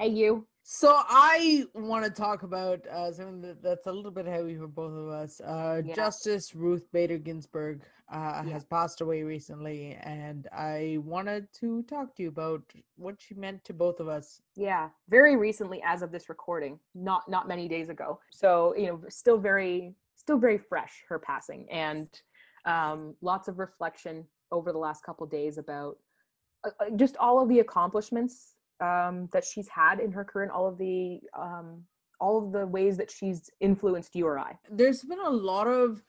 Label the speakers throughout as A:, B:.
A: Hey, you.
B: So I want to talk about uh, something that, that's a little bit heavy for both of us. Uh,
A: Yeah.
B: Justice Ruth Bader Ginsburg uh,
A: Yeah.
B: has passed away recently, and I wanted to talk to you about what she meant to both of us.
A: Yeah, very recently, as of this recording, not not many days ago. So you know, still very, still very fresh. Her passing, and um, lots of reflection over the last couple days about uh, uh, just all of the accomplishments um, that she's had in her career, and all of the um, all of the ways that she's influenced you or I.
B: There's been a lot of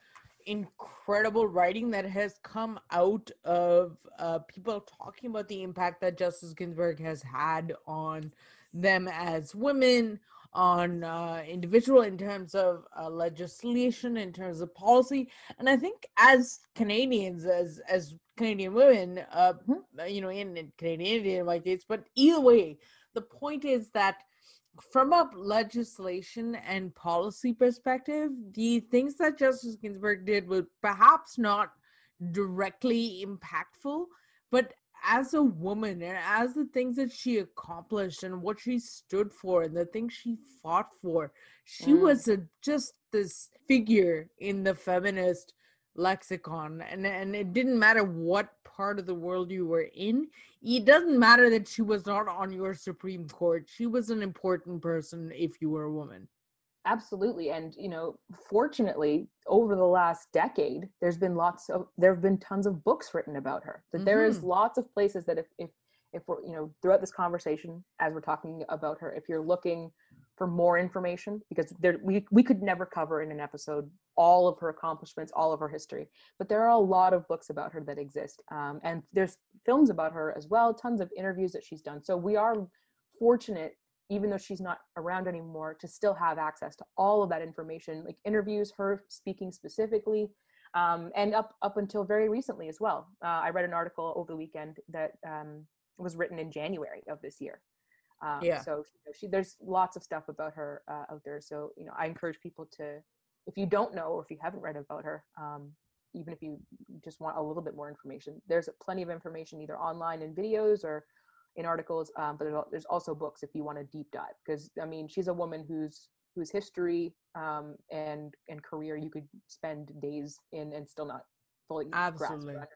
B: incredible writing that has come out of uh, people talking about the impact that Justice Ginsburg has had on them as women, on uh, individual in terms of uh, legislation, in terms of policy, and I think as Canadians, as as Canadian women, uh,
A: Mhm.
B: you know, in, in Canadian Indian my case, but either way, the point is that from a legislation and policy perspective, the things that Justice Ginsburg did were perhaps not directly impactful, but as a woman and as the things that she accomplished and what she stood for and the things she fought for, she
A: Mm.
B: was a, just this figure in the feminist lexicon and and it didn't matter what part of the world you were in it doesn't matter that she was not on your supreme court she was an important person if you were a woman
A: Absolutely. And, you know, fortunately, over the last decade, there's been lots of, there have been tons of books written about her. That there is
B: Mhm.
A: lots of places that if, if, if we're, you know, throughout this conversation, as we're talking about her, if you're looking for more information, because there, we, we could never cover in an episode all of her accomplishments, all of her history, but there are a lot of books about her that exist. Um, and there's films about her as well, tons of interviews that she's done. So we are fortunate even though she's not around anymore to still have access to all of that information like interviews her speaking specifically um, and up up until very recently as well uh, i read an article over the weekend that um, was written in january of this year um,
B: Yeah.
A: so you know, she, there's lots of stuff about her uh, out there. So you know i encourage people to if you don't know or if you haven't read about her um, even if you just want a little bit more information there's plenty of information either online in videos or in articles um, but there's there's also books if you want to deep dive. Because i mean she's a woman whose whose history um, and and career you could spend days in and still not fully grasp or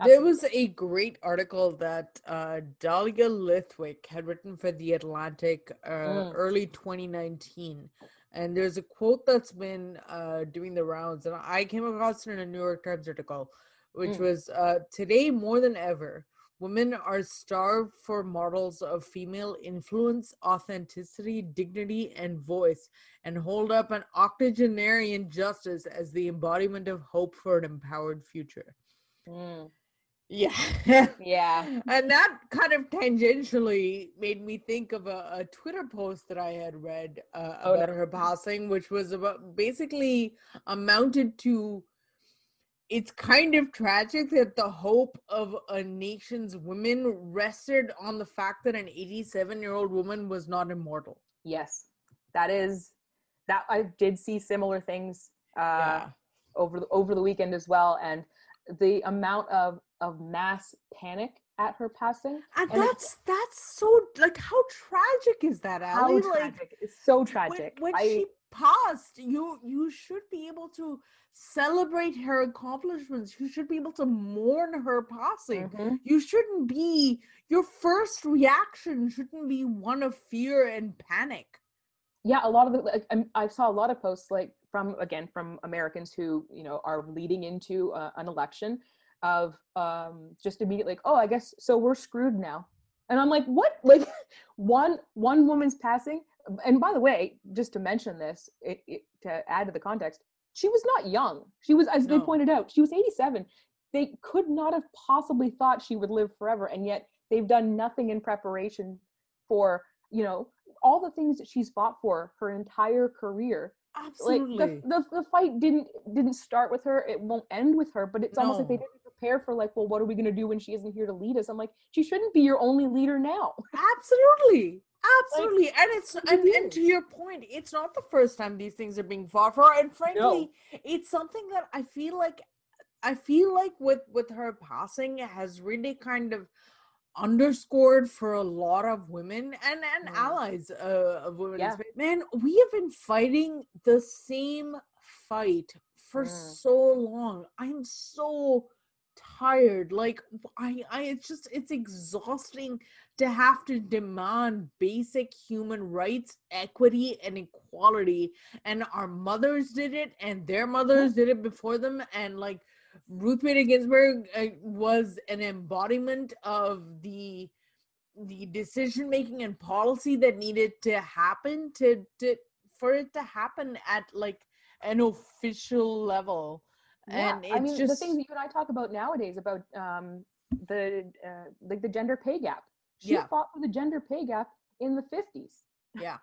B: Absolutely. There was a great article that uh, Dahlia Lithwick had written for The Atlantic uh,
A: Mm.
B: early 2019. And there's a quote that's been uh, doing the rounds, and I came across it in a New York Times article, which
A: Mm.
B: was uh, Today more than ever, women are starved for models of female influence, authenticity, dignity, and voice, and hold up an octogenarian justice as the embodiment of hope for an empowered future.
A: Mm.
B: Yeah.
A: Yeah.
B: And that kind of tangentially made me think of a, a Twitter post that I had read uh,
A: Oh,
B: about
A: no.
B: her passing, which was about basically amounted to it's kind of tragic that the hope of a nation's women rested on the fact that an 87 year old woman was not immortal.
A: yes that is that i did see similar things uh,
B: yeah.
A: over the, over the weekend as well and the amount of of mass panic at her passing
B: And,
A: and
B: that's that's so like how tragic is that,
A: how tragic
B: Like
A: it's so tragic
B: When,
A: I,
B: she passed, you you should be able to celebrate her accomplishments. You should be able to mourn her passing.
A: Mhm.
B: You shouldn't be your first reaction shouldn't be one of fear and panic.
A: yeah a lot of the like, i saw a lot of posts like from again from americans who you know are leading into uh, an election of um just immediately like oh i guess so we're screwed now. And i'm like what? Like one one woman's passing and by the way just to mention this it, it, to add to the context she was not young. She was as they pointed out she was 87 they could not have possibly thought she would live forever and yet they've done nothing in preparation for you know all the things that she's fought for her entire career. Like
B: Absolutely.
A: the, the the fight didn't didn't start with her it won't end with her but it's almost like they didn't prepare for like well what are we going to do when she isn't here to lead us i'm like she shouldn't be your only leader now
B: Absolutely. Absolutely. and it's and, and to your point, it's not the first time these things are being fought for. And frankly, it's something that I feel like I feel like with with her passing has really kind of underscored for a lot of women and and
A: Mm.
B: allies uh, of women
A: Yeah.
B: man we have been fighting the same fight for
A: Mm.
B: so long i'm so tired like i i it's just it's exhausting to have to demand basic human rights equity and equality and our mothers did it and their mothers did it before them and like Ruth Bader Ginsburg uh, was an embodiment of the the decision making and policy that needed to happen to, to for it to happen at like an official level. And it's
A: I mean,
B: just
A: the things that you and I talk about nowadays about um, the uh, like the gender pay gap. She
B: Yeah.
A: fought for the gender pay gap in the fifties,
B: yeah,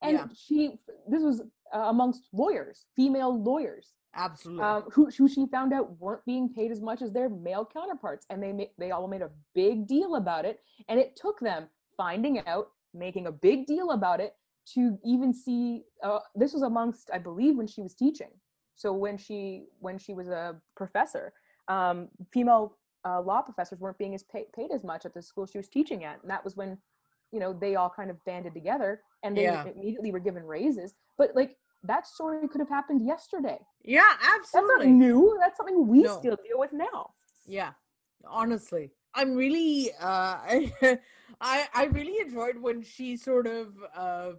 A: and
B: Yeah.
A: she this was uh, amongst lawyers, female lawyers,
B: absolutely.
A: um, who who she found out weren't being paid as much as their male counterparts, and they ma- they all made a big deal about it, and it took them finding out, making a big deal about it to even see. Uh, this was amongst, I believe, when she was teaching. So when she when she was a professor, um, female uh, law professors weren't being as pay- paid as much at the school she was teaching at, and that was when you know they all kind of banded together and they
B: Yeah.
A: immediately were given raises. But like that story could have happened yesterday.
B: yeah, absolutely.
A: That's not new. That's something we
B: No.
A: still deal with now.
B: Yeah, honestly, I'm really uh I I really enjoyed when she sort of uh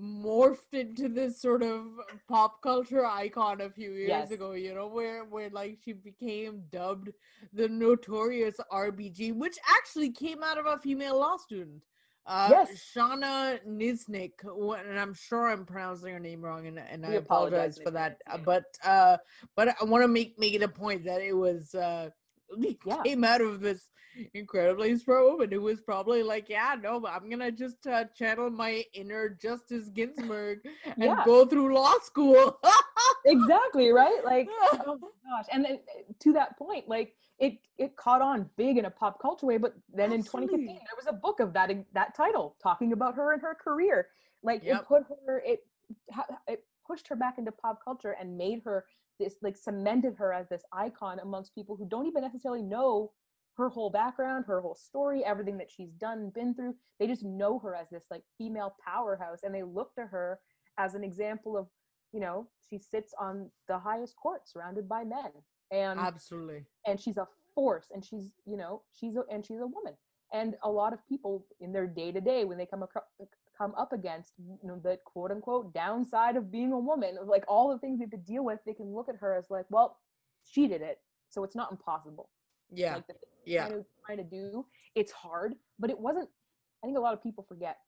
B: morphed into this sort of pop culture icon a few years
A: Yes.
B: ago, you know, where where like she became dubbed the notorious RBG, which actually came out of a female law student. Uh,
A: Yes.
B: Shauna Knizhnik, and I'm sure I'm pronouncing her name wrong, and, and I
A: apologize
B: apologize for that. uh. But uh, but I want to make make it a point that it was uh,
A: Yeah.
B: came out of this incredibly smart woman who was probably like, yeah, no, but I'm gonna just uh, channel my inner Justice Ginsburg and
A: Yeah.
B: go through law school.
A: Exactly, right? Like, oh my gosh. And then uh, to that point, like it it caught on big in a pop culture way, but then in 2015 there was a book of that that title talking about her and her career. Like
B: Yep.
A: it put her it it pushed her back into pop culture and made her this like cemented her as this icon amongst people who don't even necessarily know her whole background, her whole story, everything that she's done and been through. They just know her as this like female powerhouse and they look to her as an example of, you know, she sits on the highest court surrounded by men. And
B: Absolutely.
A: and she's a force and she's, you know, she's a and she's a woman. And a lot of people in their day to day when they come across come up against you know the quote unquote downside of being a woman like all the things they have to deal with they can look at her as like well she did it so it's not impossible
B: Yeah.
A: like the
B: Yeah.
A: trying to trying to do it's hard but it wasn't i think a lot of people forget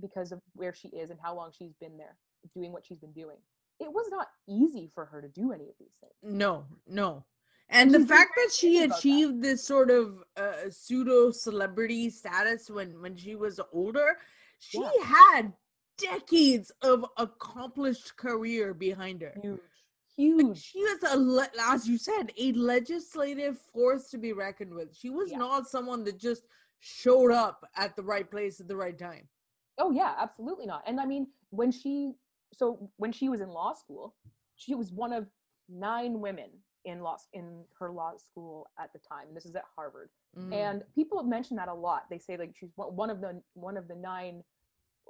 A: because of where she is and how long she's been there doing what she's been doing it was not easy for her to do any of these things
B: No, no. And the fact that she
A: about that.
B: achieved this sort of uh, pseudo celebrity status when when she was older, she
A: Yeah.
B: had decades of accomplished career behind her.
A: huge
B: Like, she was a le- as you said a legislative force to be reckoned with. She was
A: Yeah.
B: not someone that just showed up at the right place at the right time.
A: Oh yeah, absolutely not. And I mean, when she so when she was in law school, she was one of nine women in law in her law school at the time. This is at Harvard.
B: Mm.
A: And people have mentioned that a lot. They say like she's one of the one of the nine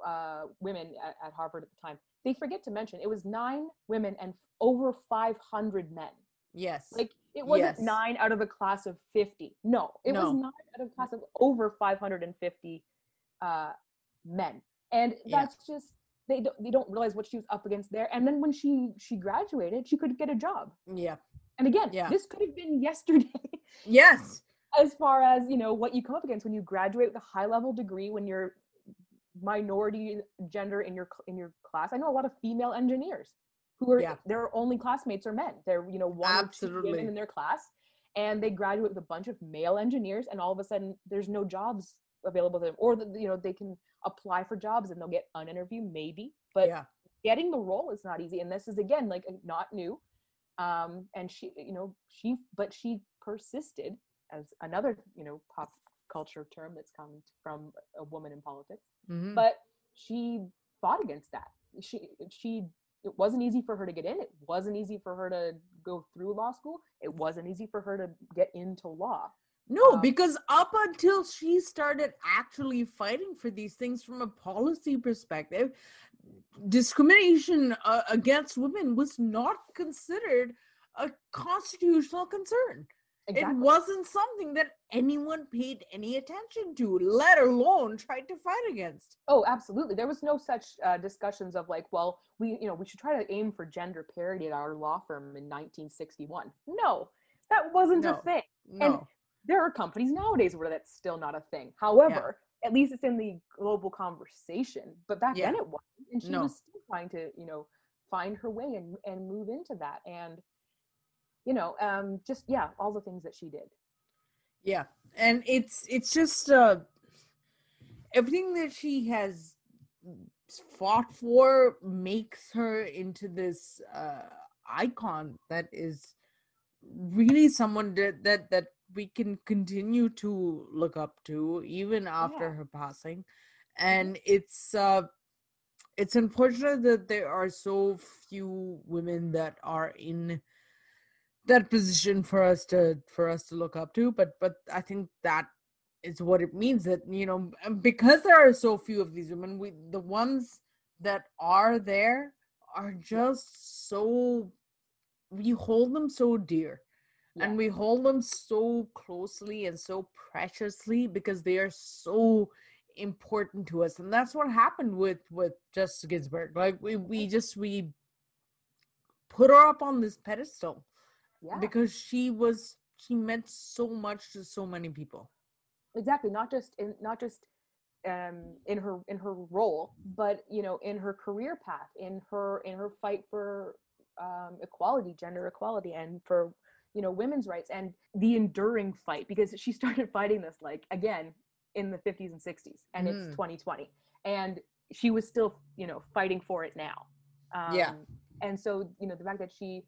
A: uh, women at, at Harvard at the time. They forget to mention it was nine women and over 500 men.
B: yes,
A: Like it wasn't
B: Yes.
A: nine out of a class of 50. No, it was nine out of a class of over 550 uh, men. And
B: Yeah.
A: that's just they don't they don't realize what she was up against there. And then when she she graduated, she could get a job.
B: yeah,
A: And again,
B: Yeah.
A: this could have been yesterday
B: yes,
A: as far as you know what you come up against when you graduate with a high level degree when you're minority gender in your in your class. I know a lot of female engineers who are
B: Yeah.
A: their only classmates are men. They're you know one or two women in their class, and they graduate with a bunch of male engineers, and all of a sudden there's no jobs available to them, or the, you know they can apply for jobs and they'll get an interview maybe, but
B: yeah,
A: getting the role is not easy and this is again like not new um and she you know she but she persisted as another you know pop culture term that's come from a woman in politics
B: Mhm.
A: but she fought against that she she it wasn't easy for her to get in it wasn't easy for her to go through law school it wasn't easy for her to get into law
B: No,
A: Um,
B: because up until she started actually fighting for these things from a policy perspective, discrimination uh, against women was not considered a constitutional concern.
A: Exactly.
B: It wasn't something that anyone paid any attention to, let alone tried to fight against.
A: Oh, absolutely. There was no such uh, discussions of like, well, we, you know, we should try to aim for gender parity at our law firm in 1961. No, that wasn't
B: No.
A: a thing.
B: No.
A: And There are companies nowadays where that's still not a thing. However, at least it's in the global conversation. But back then it wasn't, and she
B: No.
A: was still trying to, you know, find her way and and move into that. And you know, um, just yeah, all the things that she did.
B: Yeah, and it's it's just uh everything that she has fought for makes her into this uh icon that is really someone that that, that we can continue to look up to even after
A: Yeah.
B: her passing and it's uh it's unfortunate that there are so few women that are in that position for us to for us to look up to but but i think that is what it means that you know because there are so few of these women we the ones that are there are just so we hold them so dear. And we hold them so closely and so preciously because they are so important to us. And that's what happened with with justice ginsburg. Like we we just we put her up on this pedestal
A: yeah.
B: because she was she meant so much to so many people
A: exactly not just in not just um in her in her role but you know in her career path in her in her fight for um equality gender equality and for you know women's rights and the enduring fight because she started fighting this like again in the 50s and 60s and
B: Mm.
A: it's 2020 and she was still you know fighting for it now um,
B: Yeah.
A: and so you know the fact that she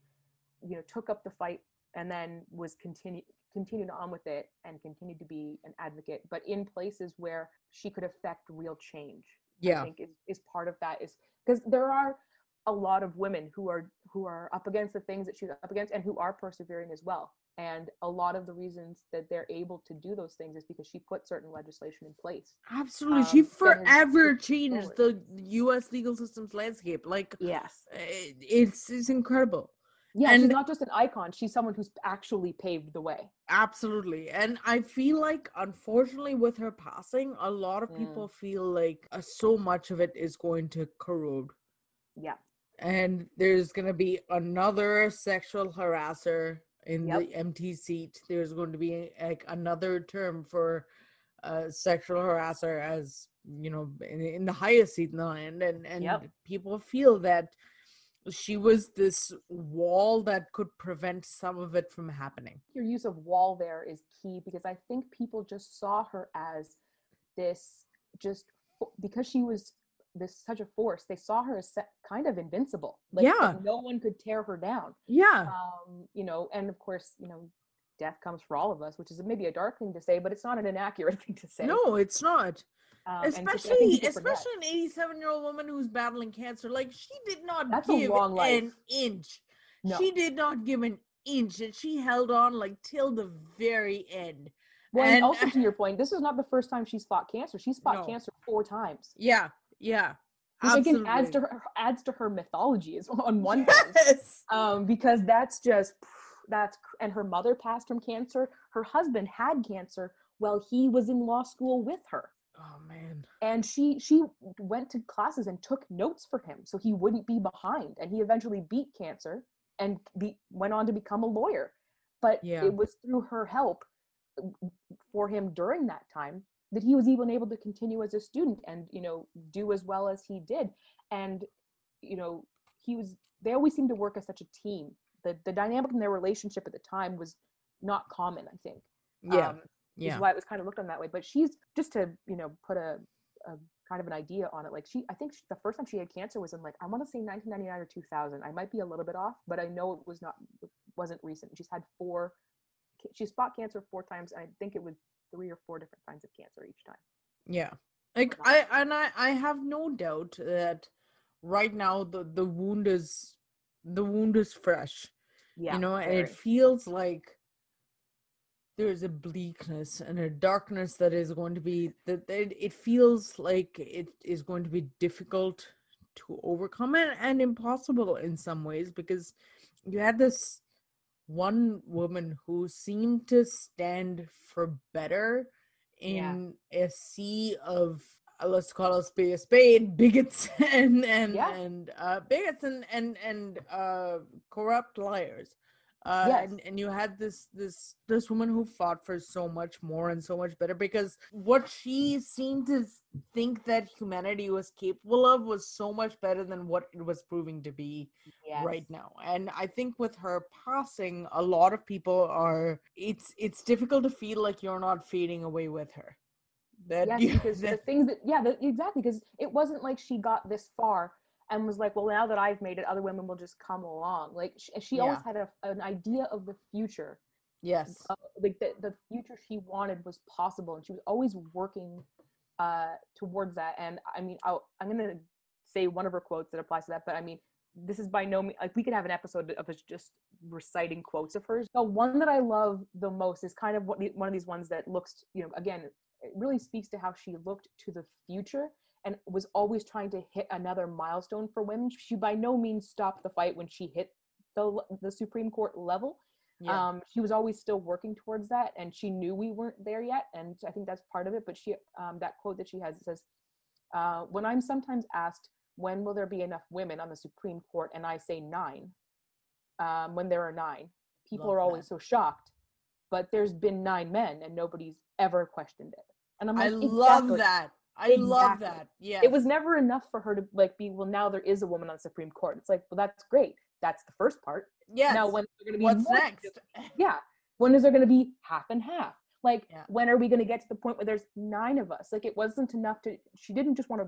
A: you know took up the fight and then was continue continued on with it and continued to be an advocate but in places where she could affect real change i
B: yeah.
A: think is, is part of that is because there are a lot of women who are who are up against the things that she's up against and who are persevering as well. And a lot of the reasons that they're able to do those things is because she put certain legislation in place
B: absolutely. She
A: um, has
B: forever changed the us legal system's landscape. Like
A: yes.
B: it, it's it's incredible
A: yeah she's not just an icon she's someone who's actually paved the way
B: Absolutely. And I feel like, unfortunately, with her passing, a lot of
A: Mm.
B: people feel like uh, so much of it is going to corrode.
A: yeah
B: And there's going to be another sexual harasser in
A: Yep.
B: the empty seat. There's going to be like another term for uh, sexual harasser as, you know, in, in the highest seat in the land. And, and
A: Yep.
B: people feel that she was this wall that could prevent some of it from happening.
A: your use of wall there is key because I think people just saw her as this just because she was this such a force. They saw her as se- kind of invincible. Like
B: Yeah.
A: no one could tear her down.
B: Yeah.
A: Um, you know, and of course, you know, death comes for all of us, which is maybe a dark thing to say, but it's not an inaccurate thing to say.
B: No, it's not.
A: Um, and just- I think
B: especially
A: forget.
B: especially an 87 year old woman who's battling cancer. Like she did not
A: That's
B: give an inch.
A: No.
B: She did not give an inch, and she held on like till the very end.
A: Well, and
B: and-
A: also to your point, this is not the first time she's fought cancer. She's fought
B: No.
A: cancer four times.
B: Yeah, yeah.
A: Which again adds to her adds to her mythology is on one hand.
B: Yes.
A: um, because that's just that's and her mother passed from cancer. Her husband had cancer while he was in law school with her,
B: Oh man.
A: and she she went to classes and took notes for him so he wouldn't be behind. And he eventually beat cancer and be, went on to become a lawyer. But
B: Yeah.
A: it was through her help for him during that time that he was even able to continue as a student and you know do as well as he did and you know he was they always seemed to work as such a team the the dynamic in their relationship at the time was not common i think
B: Yeah.
A: um,
B: yeah.
A: is why it was kind of looked on that way but she's just to you know put a, a kind of an idea on it like she i think she, the first time she had cancer was in like i want to say 1999 or 2000 i might be a little bit off but i know it was not it wasn't recent she's had four she's fought cancer four times and i think it was three or four different kinds of cancer each time
B: Yeah. Like I and I I have no doubt that right now the the wound is the wound is fresh.
A: yeah
B: you know, and it feels like there's a bleakness and a darkness that is going to be that it, feels like it is going to be difficult to overcome it and impossible in some ways because you had this one woman who seemed to stand for better in a sea of uh, let's call a spade a spade bigots and and
A: Yeah.
B: and uh bigots and and and uh corrupt liars uh
A: Yes.
B: and, and you had this this this woman who fought for so much more and so much better because what she seemed to think that humanity was capable of was so much better than what it was proving to be right now and i think with her passing a lot of people are it's it's difficult to feel like you're not fading away with her that
A: yes, because the things that yeah, the, exactly. Because it wasn't like she got this far and was like, well, now that I've made it, other women will just come along. Like she, she always had a, an idea of the future,
B: yes
A: uh, like the the future she wanted was possible, and she was always working uh, towards that. And I mean, I'll, I'm gonna say one of her quotes that applies to that, but I mean, this is by no means like we could have an episode of us just reciting quotes of hers. The one that I love the most is kind of what one of these ones that looks, you know, again, it really speaks to how she looked to the future and was always trying to hit another milestone for women. She by no means stopped the fight when she hit the the Supreme Court level.
B: yeah
A: Um, she was always still working towards that, and she knew we weren't there yet, and I think that's part of it. But she, um, that quote that she has it says, uh, "When I'm sometimes asked when will there be enough women on the Supreme Court, and I say nine, um, when there are nine, people
B: Love
A: are always
B: that.
A: so shocked. But there's been nine men, and nobody's ever questioned it. And I'm like, i
B: love
A: "Exactly.
B: that i love that yeah
A: It was never enough for her to like be well. Now there is a woman on the Supreme Court. It's like, well, that's great. That's the first part.
B: Yeah.
A: Now when going to be
B: what's
A: more
B: next
A: yeah when is there going to be half and half like
B: Yeah.
A: when are we going to get to the point where there's nine of us like it wasn't enough to she didn't just want to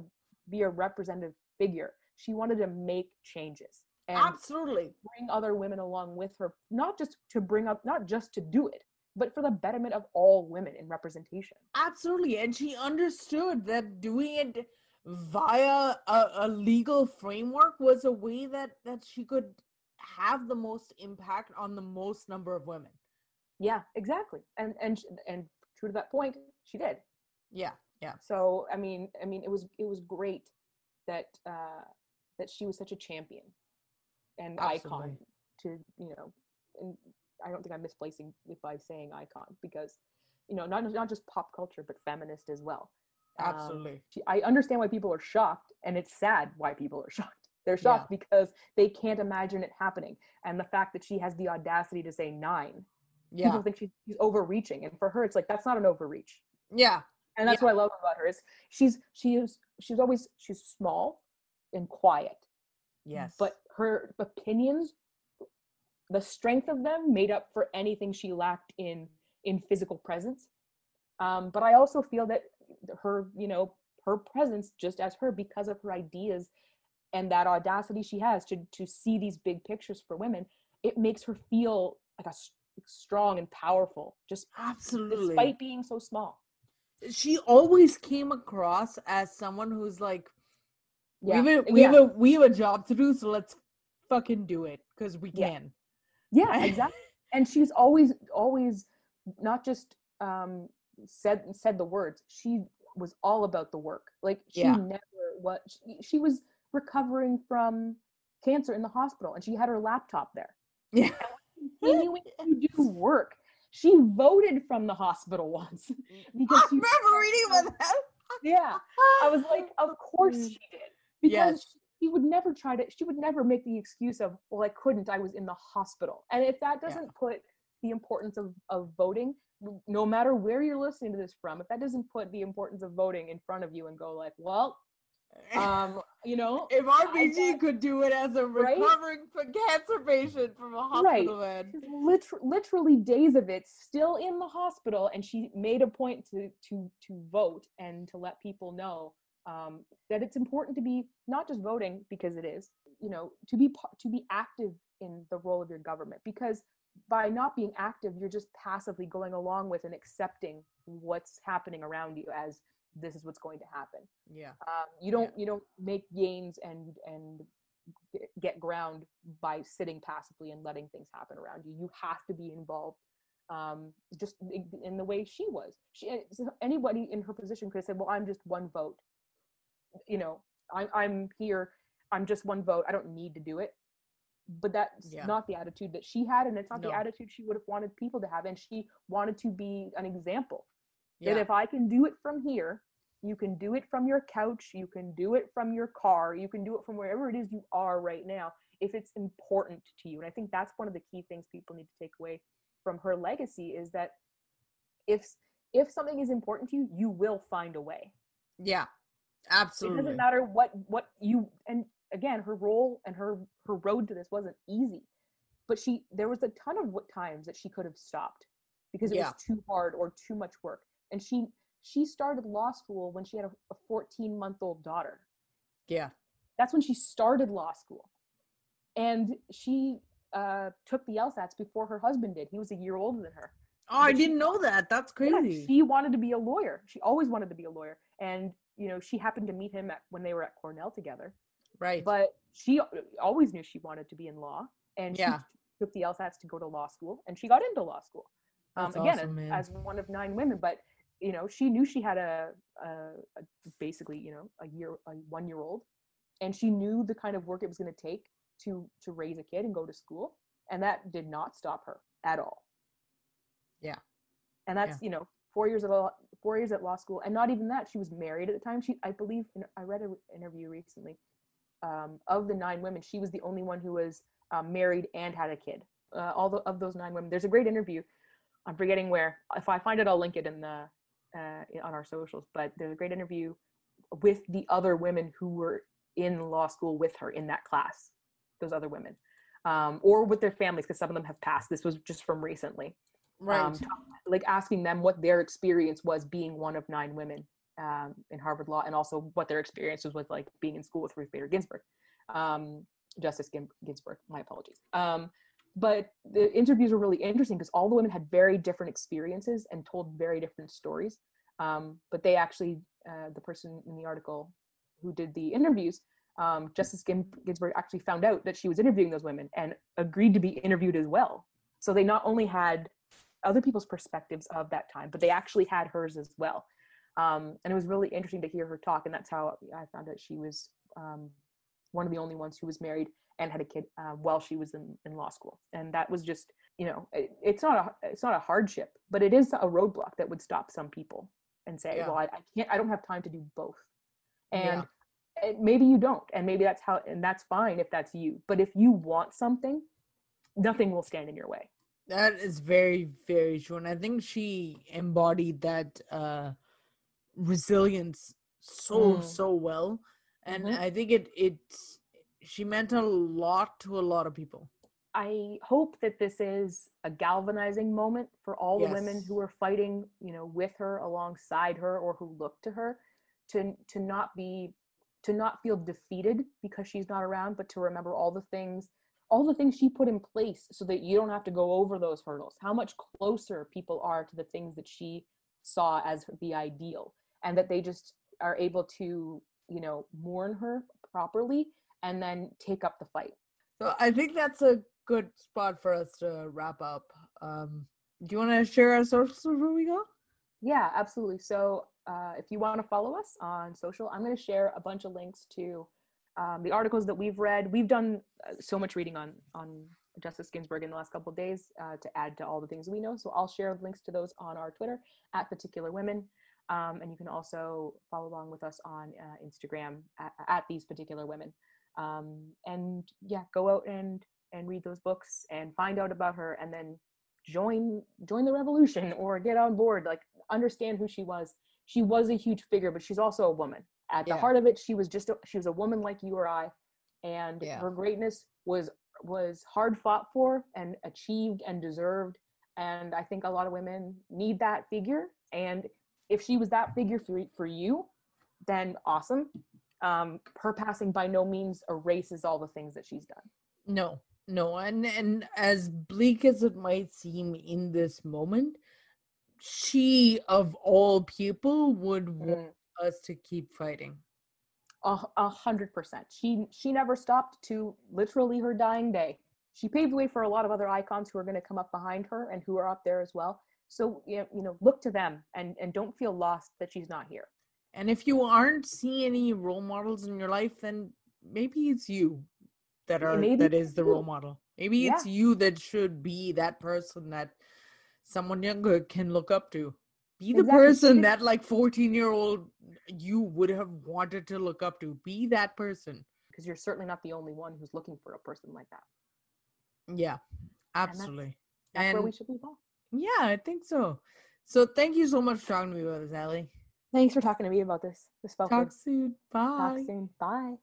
A: be a representative figure she wanted to make changes and
B: absolutely
A: bring other women along with her not just to bring up not just to do it but for the betterment of all women in representation
B: Absolutely. And she understood that doing it via a, a legal framework was a way that, that she could have the most impact on the most number of women.
A: yeah exactly and and and true to that point she did
B: Yeah. Yeah.
A: so i mean i mean it was it was great that uh that she was such a champion and icon
B: Absolutely.
A: to you know and i don't think i'm misplacing it by saying icon because you know not not just pop culture but feminist as well Um,
B: Absolutely.
A: she, i understand why people are shocked and it's sad why people are shocked they're shocked because they can't imagine it happening and the fact that she has the audacity to say nine
B: yeah.
A: people think she's, she's overreaching and for her it's like that's not an overreach
B: Yeah.
A: and that's what I love about her is she's she is she's always she's small and quiet,
B: Yes.
A: but her opinions, the strength of them, made up for anything she lacked in in physical presence. Um, but I also feel that her, you know, her presence, just as her, because of her ideas and that audacity she has to to see these big pictures for women, it makes her feel like a strong and powerful, just
B: Absolutely.
A: despite being so small.
B: she always came across as someone who's like,
A: Yeah,
B: we have a, we
A: yeah.
B: have a we have a job to do, so let's fucking do it because we
A: Yeah.
B: can.
A: Yeah exactly and she's always always not just um said said the words she was all about the work like she
B: Yeah.
A: never what she, she was recovering from cancer in the hospital and she had her laptop there
B: Yeah.
A: continuing to do work she voted from the hospital once because
B: I remember reading about that.
A: yeah i was like of course she did because
B: Yes.
A: she would never try to she would never make the excuse of well i couldn't i was in the hospital and if that doesn't put the importance of, of voting no matter where you're listening to this from if that doesn't put the importance of voting in front of you and go like well um you know
B: if RBG
A: got-
B: could do it as a recovering from cancer patient from a
A: Right.
B: hospital bed.
A: she's liter- literally days of it still in the hospital and she made a point to to to vote and to let people know um, that it's important to be not just voting because it is you know to be to be active in the role of your government because by not being active you're just passively going along with and accepting what's happening around you as this is what's going to happen
B: Yeah.
A: um, you don't you don't make gains and and get ground by sitting passively and letting things happen around you you have to be involved um, just in- the way she was. She eh, anybody in her position could have said, "Well, I'm just one vote. You know, I'm I'm here. I'm just one vote. I don't need to do it." But that's
B: Yeah.
A: not the attitude that she had, and it's not
B: No.
A: the attitude she would have wanted people to have. And she wanted to be an example that if I can do it from here, you can do it from your couch, you can do it from your car, you can do it from wherever it is you are right now if it's important to you. And I think that's one of the key things people need to take away from her legacy is that if if something is important to you, you will find a way.
B: Yeah.
A: It doesn't matter what what you and again her role and her her road to this wasn't easy. But she there was a ton of what times that she could have stopped because it
B: Yeah.
A: was too hard or too much work. And she she started law school when she had a, a 14 month old daughter.
B: Yeah.
A: That's when she started law school. And she uh, took the LSATs before her husband did. He was a year older than her.
B: Oh, I
A: But she-
B: didn't know that. That's
A: Yeah,
B: crazy.
A: she wanted to be a lawyer. She always wanted to be a lawyer. And, you know, she happened to meet him at, when they were at Cornell together.
B: right.
A: But she always knew she wanted to be in law. And
B: Yeah.
A: she took the LSATs to go to law school. And she got into law school. Um,
B: That's
A: again,
B: awesome,
A: as, as one of nine women. But, you know, she knew she had a, a, a basically, you know, a year, a one year old. And she knew the kind of work it was going to take to to raise a kid and go to school. And that did not stop her at all
B: Yeah.
A: and that's you know four years at law, four years at law school, and not even that. She was married at the time. She, I believe, in, I read an interview recently. Um, of the nine women, she was the only one who was um, married and had a kid. Uh, all the, of those nine women, there's a great interview. I'm forgetting where. If I find it, I'll link it in the uh, on our socials. But there's a great interview with the other women who were in law school with her in that class. Those other women, um, or with their families, because some of them have passed. This was just from recently
B: right.
A: um, like asking them what their experience was being one of nine women um, in Harvard Law, and also what their experience was with like being in school with Ruth Bader Ginsburg, um, Justice Gin- Ginsburg. My apologies. Um, but the interviews were really interesting because all the women had very different experiences and told very different stories. Um, but they actually, uh, the person in the article who did the interviews, um, Justice Ginsburg actually found out that she was interviewing those women and agreed to be interviewed as well. So they not only had other people's perspectives of that time, but they actually had hers as well. Um, and it was really interesting to hear her talk, and that's how I found out she was um, one of the only ones who was married and had a kid uh, while she was in, in law school. And that was just, you know, it, it's not a it's not a hardship, but it is a roadblock that would stop some people and say,
B: Yeah.
A: well, I, I can't, I don't have time to do both. And
B: Yeah.
A: and maybe you don't, and maybe that's how, and that's fine if that's you. But if you want something, nothing will stand in your way.
B: That is very, very true. And I think she embodied that uh resilience so,
A: Mm.
B: so well. And
A: Mhm.
B: I think it it's she meant a lot to a lot of people.
A: I hope that this is a galvanizing moment for all the women who are fighting, you know, with her, alongside her, or who look to her, to to not be, to not feel defeated because she's not around, but to remember all the things, all the things she put in place, so that you don't have to go over those hurdles. How much closer people are to the things that she saw as the ideal, and that they just are able to, you know, mourn her properly and then take up the fight.
B: So I think that's a good spot for us to wrap up. Um do you want to share our socials before we go?
A: Yeah, absolutely. So uh, if you want to follow us on social, I'm going to share a bunch of links to um, the articles that we've read. We've done uh, so much reading on on Justice Ginsburg in the last couple of days uh, to add to all the things we know. So I'll share links to those on our Twitter at Particular Women, um, and you can also follow along with us on uh, Instagram at, at These Particular Women. Um, and yeah, go out and and read those books and find out about her, and then join join the revolution or get on board. Like understand who she was. She was a huge figure, but she's also a woman. At the
B: Yeah.
A: heart of it, she was just a, she was a woman like you or I, and
B: Yeah.
A: her greatness was was hard fought for and achieved and deserved. And I think a lot of women need that figure. And if she was that figure for for you, then awesome. Um, her passing by no means erases all the things that she's done.
B: No, no, and and as bleak as it might seem in this moment, she of all people would want us to keep fighting.
A: A, hundred percent. She she never stopped to literally her dying day. she paved the way for a lot of other icons who are going to come up behind her and who are up there as well. So you know, look to them and and don't feel lost that she's not here.
B: And if you aren't seeing any role models in your life, then maybe it's you that are
A: Maybe
B: that is the role model. Maybe it's you that should be that person that someone younger can look up to. Be the
A: Exactly.
B: person that like 14 year old you would have wanted to look up to. Be that person.
A: because you're certainly not the only one who's looking for a person like that.
B: Yeah,
A: that's-
B: absolutely.
A: That's where
B: And
A: we should off.
B: yeah, I think so. So thank you so much for talking to me about this, Allie.
A: Thanks for talking to me about this. This felt
B: Talk
A: good.
B: soon. Bye.
A: Talk soon. Bye.